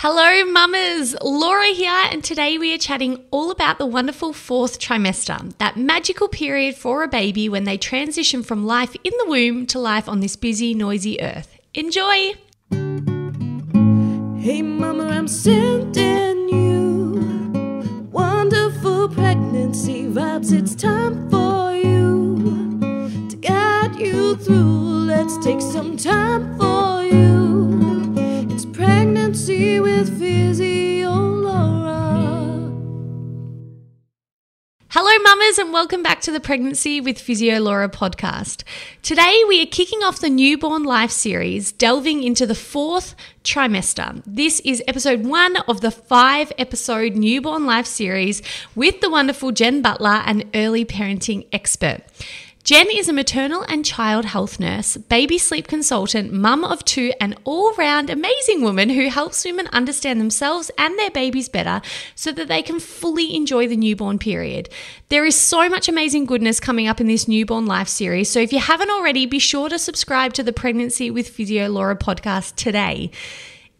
Hello, mamas! Laura here, and today we are chatting all about the wonderful fourth trimester, that magical period for a baby when they transition from life in the womb to life on this busy, noisy earth. Enjoy! Hey, mama, I'm sending you wonderful pregnancy vibes. It's time for you to guide you through. Let's take some time for you. With Physio Laura. Hello, mamas, and welcome back to the Pregnancy with Physio Laura podcast. Today, we are kicking off the Newborn Life series, delving into the fourth trimester. This is episode one of the five episode Newborn Life series with the wonderful Jen Butler, an early parenting expert. Jen is a maternal and child health nurse, baby sleep consultant, mum of two, and all round amazing woman who helps women understand themselves and their babies better so that they can fully enjoy the newborn period. There is so much amazing goodness coming up in this Newborn Life series, so if you haven't already, be sure to subscribe to the Pregnancy with Physio Laura podcast today.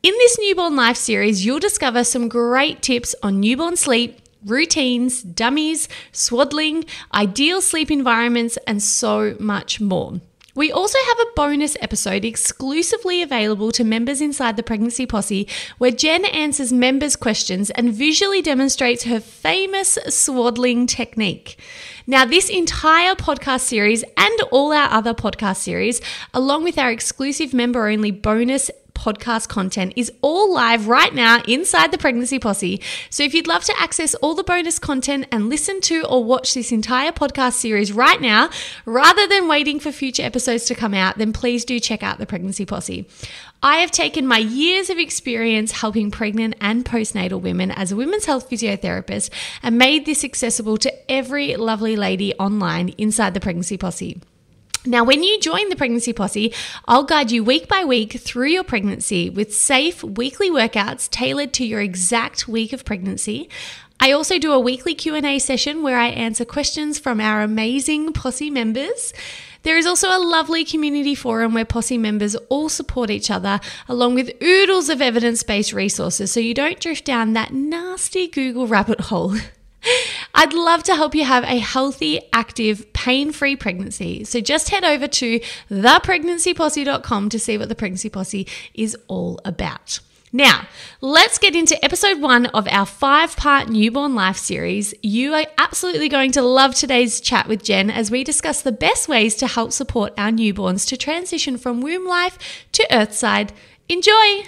In this Newborn Life series, you'll discover some great tips on newborn sleep routines, dummies, swaddling, ideal sleep environments, and so much more. We also have a bonus episode exclusively available to members inside the Pregnancy Posse where Jen answers members' questions and visually demonstrates her famous swaddling technique. Now, this entire podcast series and all our other podcast series, along with our exclusive member only bonus podcast content is all live right now inside the Pregnancy Posse. So if you'd love to access all the bonus content and listen to or watch this entire podcast series right now, rather than waiting for future episodes to come out, then please do check out the Pregnancy Posse. I have taken my years of experience helping pregnant and postnatal women as a women's health physiotherapist and made this accessible to every lovely lady online inside the Pregnancy Posse. Now, when you join the Pregnancy Posse, I'll guide you week by week through your pregnancy with safe weekly workouts tailored to your exact week of pregnancy. I also do a weekly Q&A session where I answer questions from our amazing Posse members. There is also a lovely community forum where Posse members all support each other, along with oodles of evidence based resources so you don't drift down that nasty Google rabbit hole. I'd love to help you have a healthy, active, pain free pregnancy. So just head over to thepregnancyposse.com to see what the Pregnancy Posse is all about. Now, let's get into episode one of our five part newborn life series. You are absolutely going to love today's chat with Jen as we discuss the best ways to help support our newborns to transition from womb life to earthside. Enjoy!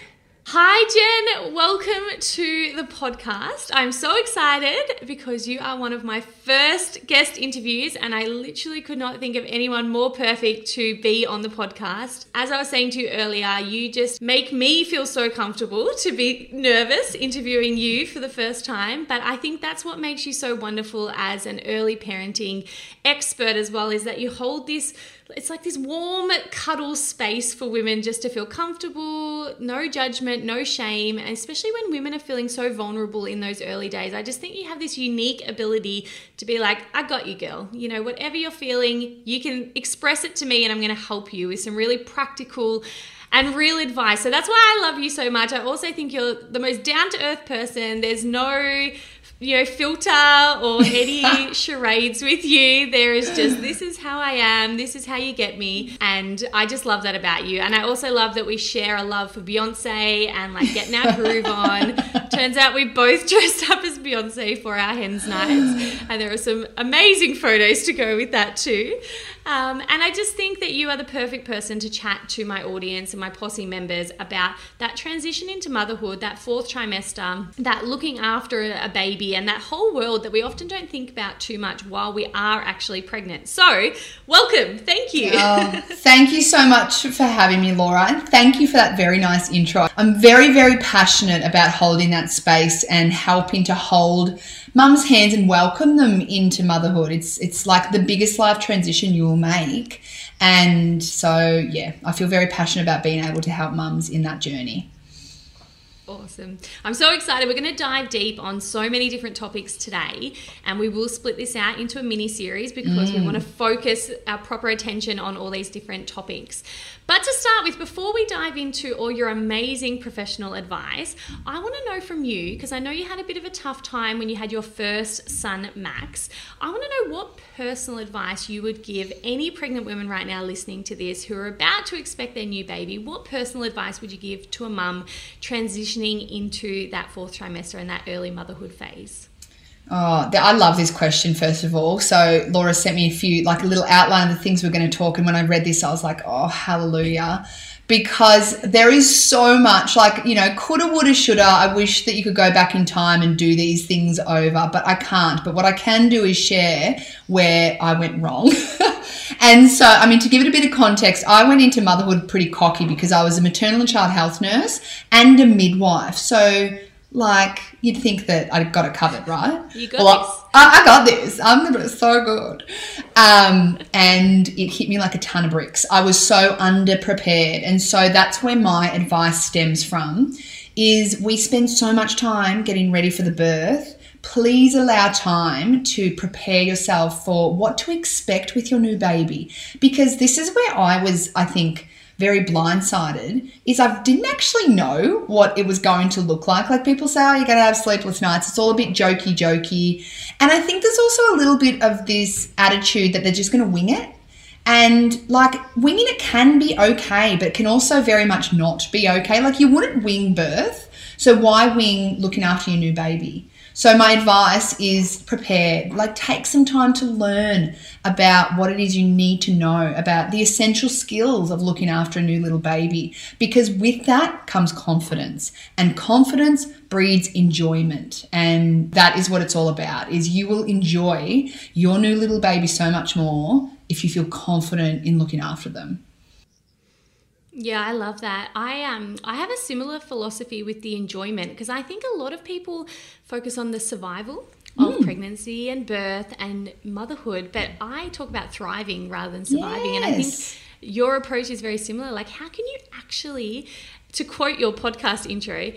Hi, Jen. Welcome to the podcast. I'm so excited because you are one of my first guest interviews, and I literally could not think of anyone more perfect to be on the podcast. As I was saying to you earlier, you just make me feel so comfortable to be nervous interviewing you for the first time. But I think that's what makes you so wonderful as an early parenting expert, as well, is that you hold this it's like this warm cuddle space for women just to feel comfortable, no judgment, no shame, and especially when women are feeling so vulnerable in those early days. I just think you have this unique ability to be like, I got you, girl. You know, whatever you're feeling, you can express it to me, and I'm going to help you with some really practical and real advice. So that's why I love you so much. I also think you're the most down to earth person. There's no you know, filter or any charades with you. There is just, this is how I am, this is how you get me. And I just love that about you. And I also love that we share a love for Beyonce and like getting our groove on. Turns out we both dressed up as Beyonce for our hens nights. And there are some amazing photos to go with that too. Um, and I just think that you are the perfect person to chat to my audience and my posse members about that transition into motherhood, that fourth trimester, that looking after a baby, and that whole world that we often don't think about too much while we are actually pregnant. So, welcome. Thank you. Oh, thank you so much for having me, Laura. And thank you for that very nice intro. I'm very, very passionate about holding that space and helping to hold mum's hands and welcome them into motherhood. It's it's like the biggest life transition you will make. And so yeah, I feel very passionate about being able to help mums in that journey. Awesome. I'm so excited. We're going to dive deep on so many different topics today, and we will split this out into a mini series because we want to mm. focus our proper attention on all these different topics. But to start with, before we dive into all your amazing professional advice, I want to know from you because I know you had a bit of a tough time when you had your first son, Max. I want to know what personal advice you would give any pregnant women right now listening to this who are about to expect their new baby. What personal advice would you give to a mum transitioning into that fourth trimester and that early motherhood phase? Oh, I love this question, first of all. So, Laura sent me a few, like a little outline of the things we're going to talk. And when I read this, I was like, oh, hallelujah. Because there is so much, like, you know, coulda, woulda, shoulda. I wish that you could go back in time and do these things over, but I can't. But what I can do is share where I went wrong. and so, I mean, to give it a bit of context, I went into motherhood pretty cocky because I was a maternal and child health nurse and a midwife. So, like you'd think that I'd got it covered, right? You got well, this. I, I got this. I'm be so good. Um, and it hit me like a ton of bricks. I was so underprepared, and so that's where my advice stems from. Is we spend so much time getting ready for the birth. Please allow time to prepare yourself for what to expect with your new baby, because this is where I was. I think very blindsided is I didn't actually know what it was going to look like. Like people say, oh, you're going to have sleepless nights. It's all a bit jokey, jokey. And I think there's also a little bit of this attitude that they're just going to wing it. And like winging it can be okay, but it can also very much not be okay. Like you wouldn't wing birth. So why wing looking after your new baby? So my advice is prepare, like take some time to learn about what it is you need to know about the essential skills of looking after a new little baby because with that comes confidence and confidence breeds enjoyment and that is what it's all about is you will enjoy your new little baby so much more if you feel confident in looking after them. Yeah, I love that. I um I have a similar philosophy with the enjoyment because I think a lot of people focus on the survival of pregnancy and birth and motherhood, but I talk about thriving rather than surviving. And I think your approach is very similar. Like, how can you actually, to quote your podcast intro,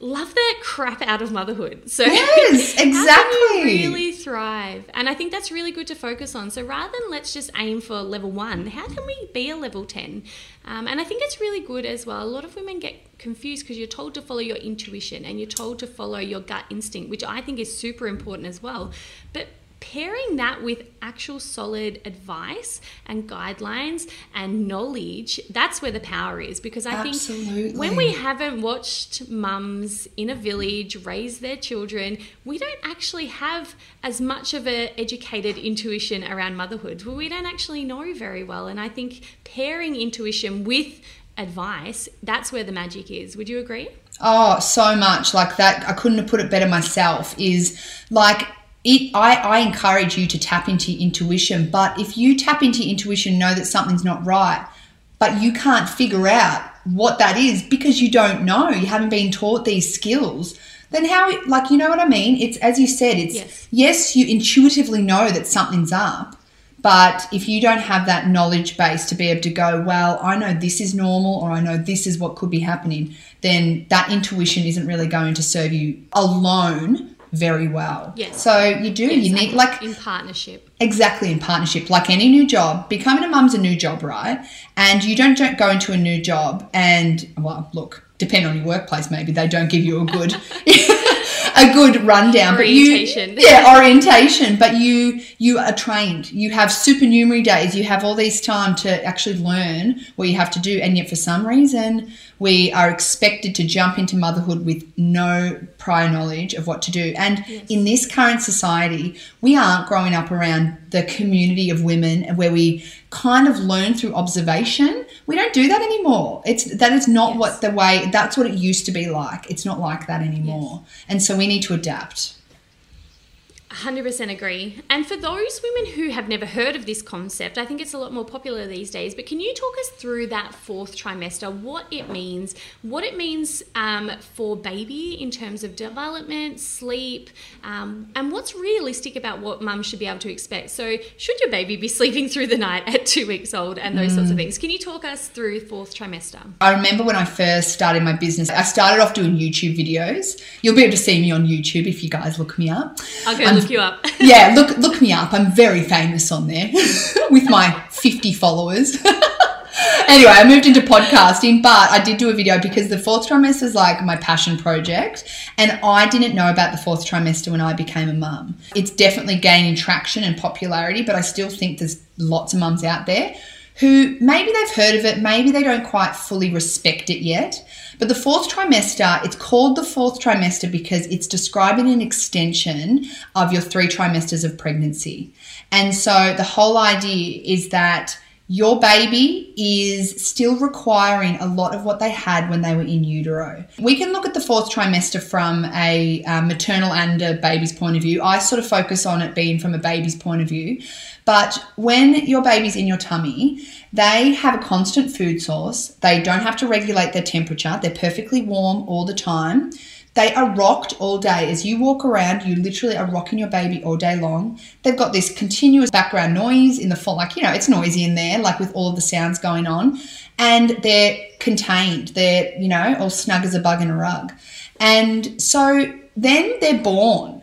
love the crap out of motherhood? So, Yes, exactly. really thrive? And I think that's really good to focus on. So, rather than let's just aim for level one, how can we be a level 10? Um, and I think it's really good as well. A lot of women get confused because you're told to follow your intuition and you're told to follow your gut instinct, which I think is super important as well. But pairing that with actual solid advice and guidelines and knowledge, that's where the power is. Because I think when we haven't watched mums in a village raise their children, we don't actually have as much of an educated intuition around motherhood. Well, we don't actually know very well. And I think pairing intuition with advice, that's where the magic is. Would you agree? Oh, so much like that. I couldn't have put it better myself. Is like it. I, I encourage you to tap into your intuition, but if you tap into your intuition, know that something's not right, but you can't figure out what that is because you don't know. You haven't been taught these skills. Then how? Like you know what I mean? It's as you said. It's Yes. yes, you intuitively know that something's up. But if you don't have that knowledge base to be able to go, well, I know this is normal or I know this is what could be happening, then that intuition isn't really going to serve you alone very well. Yes. So you do, you need like in partnership. exactly in partnership, like any new job, becoming a mum's a new job, right? And you don't, don't go into a new job and well, look, depending on your workplace, maybe they don't give you a good a good rundown. Orientation. But you, yeah, orientation. But you you are trained. You have supernumerary days. You have all this time to actually learn what you have to do. And yet, for some reason, we are expected to jump into motherhood with no prior knowledge of what to do. And in this current society, we aren't growing up around the community of women where we kind of learn through observation. We don't do that anymore. It's that is not Yes. what the way that's what it used to be like. It's not like that anymore. And so we need to adapt. 100% agree. And for those women who have never heard of this concept, I think it's a lot more popular these days. But can you talk us through that fourth trimester, what it means, what it means um, for baby in terms of development, sleep, um, and what's realistic about what mum should be able to expect? So, should your baby be sleeping through the night at two weeks old and those sorts of things? Can you talk us through fourth trimester? I remember when I first started my business, I started off doing YouTube videos. You'll be able to see me on YouTube if you guys look me up. I'm- look you up. yeah, look look me up. I'm very famous on there with my 50 followers. anyway, I moved into podcasting, but I did do a video because the fourth trimester is like my passion project, and I didn't know about the fourth trimester when I became a mum. It's definitely gaining traction and popularity, but I still think there's lots of mums out there who maybe they've heard of it, maybe they don't quite fully respect it yet. But the fourth trimester, it's called the fourth trimester because it's describing an extension of your three trimesters of pregnancy. And so the whole idea is that your baby is still requiring a lot of what they had when they were in utero. We can look at the fourth trimester from a uh, maternal and a baby's point of view. I sort of focus on it being from a baby's point of view. But when your baby's in your tummy, they have a constant food source. They don't have to regulate their temperature. They're perfectly warm all the time. They are rocked all day. As you walk around, you literally are rocking your baby all day long. They've got this continuous background noise in the fall, like, you know, it's noisy in there, like with all the sounds going on. And they're contained. They're, you know, all snug as a bug in a rug. And so then they're born,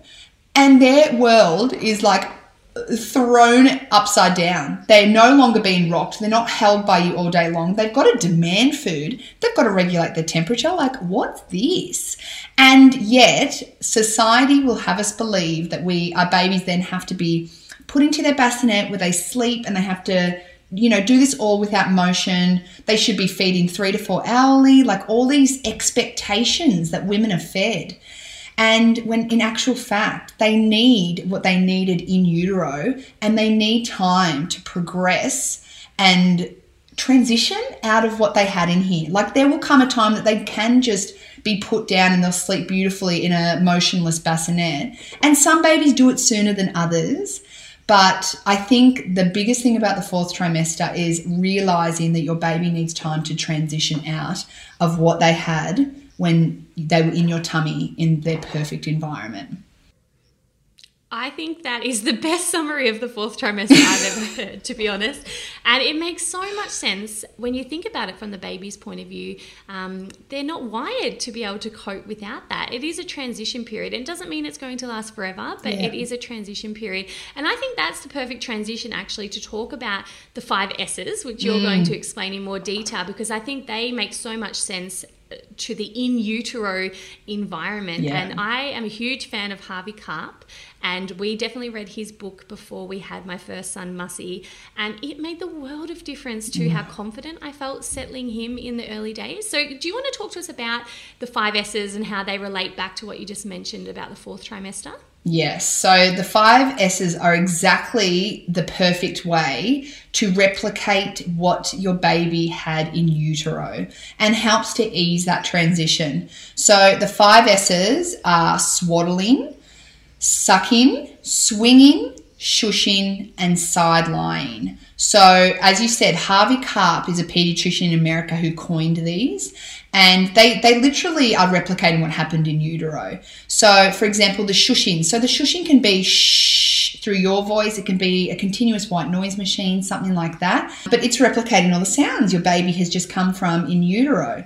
and their world is like thrown upside down. They're no longer being rocked. They're not held by you all day long. They've got to demand food. They've got to regulate their temperature. Like, what's this? And yet, society will have us believe that we, our babies, then have to be put into their bassinet where they sleep and they have to you know, do this all without motion. They should be feeding three to four hourly, like all these expectations that women are fed. And when in actual fact, they need what they needed in utero and they need time to progress and transition out of what they had in here. Like there will come a time that they can just be put down and they'll sleep beautifully in a motionless bassinet. And some babies do it sooner than others. But I think the biggest thing about the fourth trimester is realizing that your baby needs time to transition out of what they had when they were in your tummy in their perfect environment. I think that is the best summary of the fourth trimester I've ever heard, to be honest. And it makes so much sense when you think about it from the baby's point of view. Um, they're not wired to be able to cope without that. It is a transition period. It doesn't mean it's going to last forever, but Yeah. it is a transition period. And I think that's the perfect transition, actually, to talk about the five S's, which you're going to explain in more detail, because I think they make so much sense to the in utero environment. Yeah. And I am a huge fan of Harvey Karp, and we definitely read his book before we had my first son, Mussy, and it made the world of difference to how mm. confident I felt settling him in the early days. So, do you want to talk to us about the five S's and how they relate back to what you just mentioned about the fourth trimester? Yes, so the five S's are exactly the perfect way to replicate what your baby had in utero and helps to ease that transition. So the five S's are swaddling, sucking, swinging, shushing, and side lying. So, as you said, Harvey Karp is a pediatrician in America who coined these, and they, they literally are replicating what happened in utero. So, for example, the shushing. So, the shushing can be shh through your voice, it can be a continuous white noise machine, something like that, but it's replicating all the sounds your baby has just come from in utero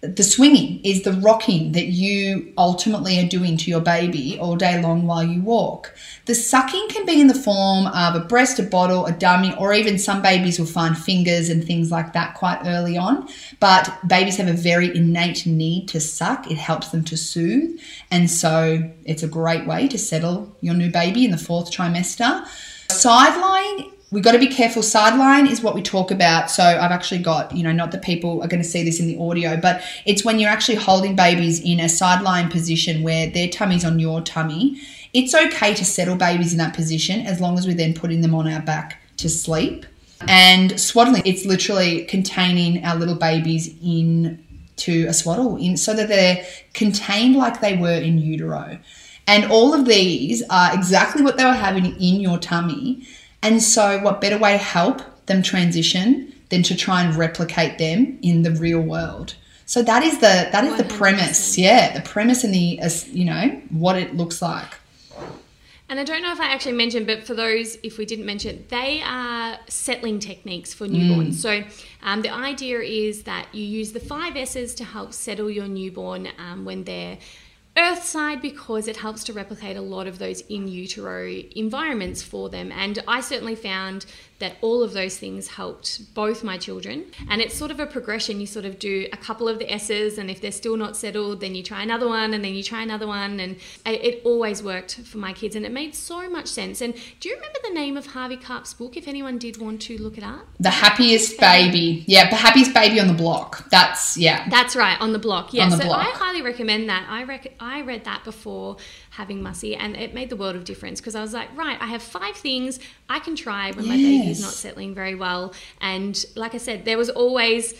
the swinging is the rocking that you ultimately are doing to your baby all day long while you walk. The sucking can be in the form of a breast, a bottle, a dummy, or even some babies will find fingers and things like that quite early on. But babies have a very innate need to suck, it helps them to soothe. And so it's a great way to settle your new baby in the fourth trimester. Side lying we got to be careful. Side lying is what we talk about. So I've actually got, you know, not that people are going to see this in the audio, but it's when you're actually holding babies in a side lying position where their tummy's on your tummy. It's okay to settle babies in that position as long as we're then putting them on our back to sleep. And swaddling, it's literally containing our little babies in to a swaddle in so that they're contained like they were in utero. And all of these are exactly what they were having in your tummy. And so, what better way to help them transition than to try and replicate them in the real world? So that is the that is the 100%. premise, yeah, the premise and the as you know what it looks like. And I don't know if I actually mentioned, but for those, if we didn't mention, they are settling techniques for newborns. So um, the idea is that you use the five S's to help settle your newborn um, when they're earthside because it helps to replicate a lot of those in utero environments for them. And I certainly found that all of those things helped both my children. And it's sort of a progression. You sort of do a couple of the S's, and if they're still not settled, then you try another one, and then you try another one. And it, always worked for my kids, and it made so much sense. And do you remember the name of Harvey Karp's book if anyone did want to look it up? The happiest baby, yeah, the happiest baby on the block. That's yeah, That's right, on the block. Yeah, the so block. I highly recommend that. I rec- I read that before having Mussy, and it made the world of difference because I was like, right, I have five things I can try when my baby Yes. not settling very well. And like I said, there was always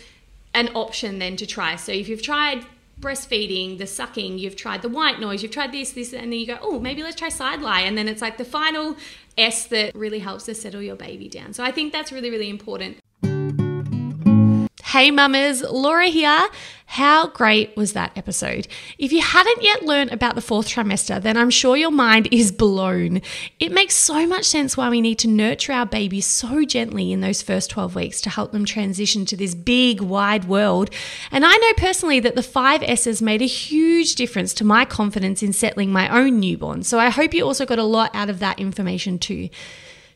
an option then to try. So if you've tried breastfeeding, the sucking, you've tried the white noise, you've tried this, this, and then you go, oh, maybe let's try side lie. And then it's like the final S that really helps to settle your baby down. So I think that's really, really important. Hey mamas, Laura here. How great was that episode? If you hadn't yet learned about the fourth trimester, then I'm sure your mind is blown. It makes so much sense why we need to nurture our babies so gently in those first 12 weeks to help them transition to this big, wide world. And I know personally that the five S's made a huge difference to my confidence in settling my own newborn. So I hope you also got a lot out of that information too.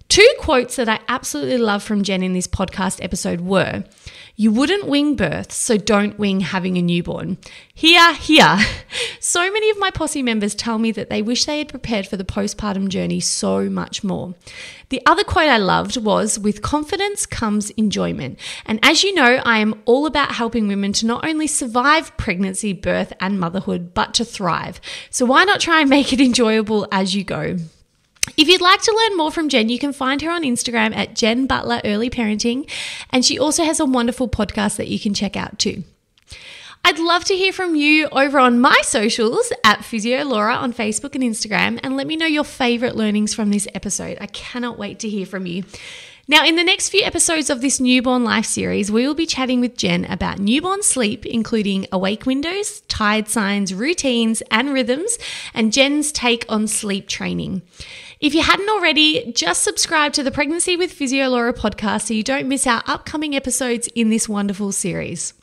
Two quotes that I absolutely love from Jen in this podcast episode were You wouldn't wing birth, so don't wing having a newborn. Hear, hear. So many of my posse members tell me that they wish they had prepared for the postpartum journey so much more. The other quote I loved was With confidence comes enjoyment. And as you know, I am all about helping women to not only survive pregnancy, birth, and motherhood, but to thrive. So why not try and make it enjoyable as you go? If you'd like to learn more from Jen, you can find her on Instagram at Jen Butler Early Parenting, and she also has a wonderful podcast that you can check out too. I'd love to hear from you over on my socials at Physio Laura on Facebook and Instagram, and let me know your favorite learnings from this episode. I cannot wait to hear from you. Now, in the next few episodes of this Newborn Life series, we will be chatting with Jen about newborn sleep, including awake windows, tired signs, routines, and rhythms, and Jen's take on sleep training. If you hadn't already, just subscribe to the Pregnancy with Physio Laura podcast so you don't miss our upcoming episodes in this wonderful series.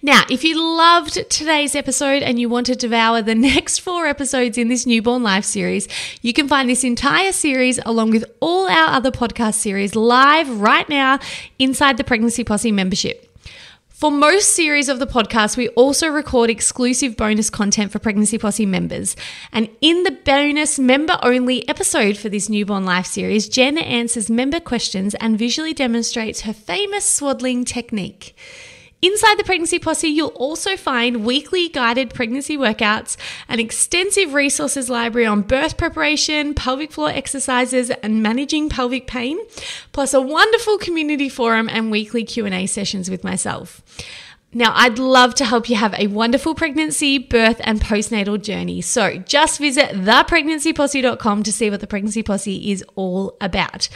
Now, if you loved today's episode and you want to devour the next four episodes in this Newborn Life series, you can find this entire series along with all our other podcast series live right now inside the Pregnancy Posse membership. For most series of the podcast, we also record exclusive bonus content for Pregnancy Posse members. And in the bonus member only episode for this Newborn Life series, Jen answers member questions and visually demonstrates her famous swaddling technique. Inside the Pregnancy Posse, you'll also find weekly guided pregnancy workouts, an extensive resources library on birth preparation, pelvic floor exercises, and managing pelvic pain, plus a wonderful community forum and weekly Q&A sessions with myself. Now, I'd love to help you have a wonderful pregnancy, birth, and postnatal journey. So just visit thepregnancyposse.com to see what the Pregnancy Posse is all about.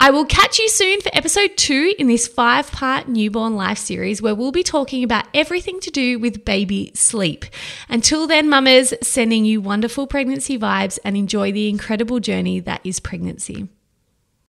I will catch you soon for episode two in this five part newborn life series where we'll be talking about everything to do with baby sleep. Until then, mamas, sending you wonderful pregnancy vibes and enjoy the incredible journey that is pregnancy.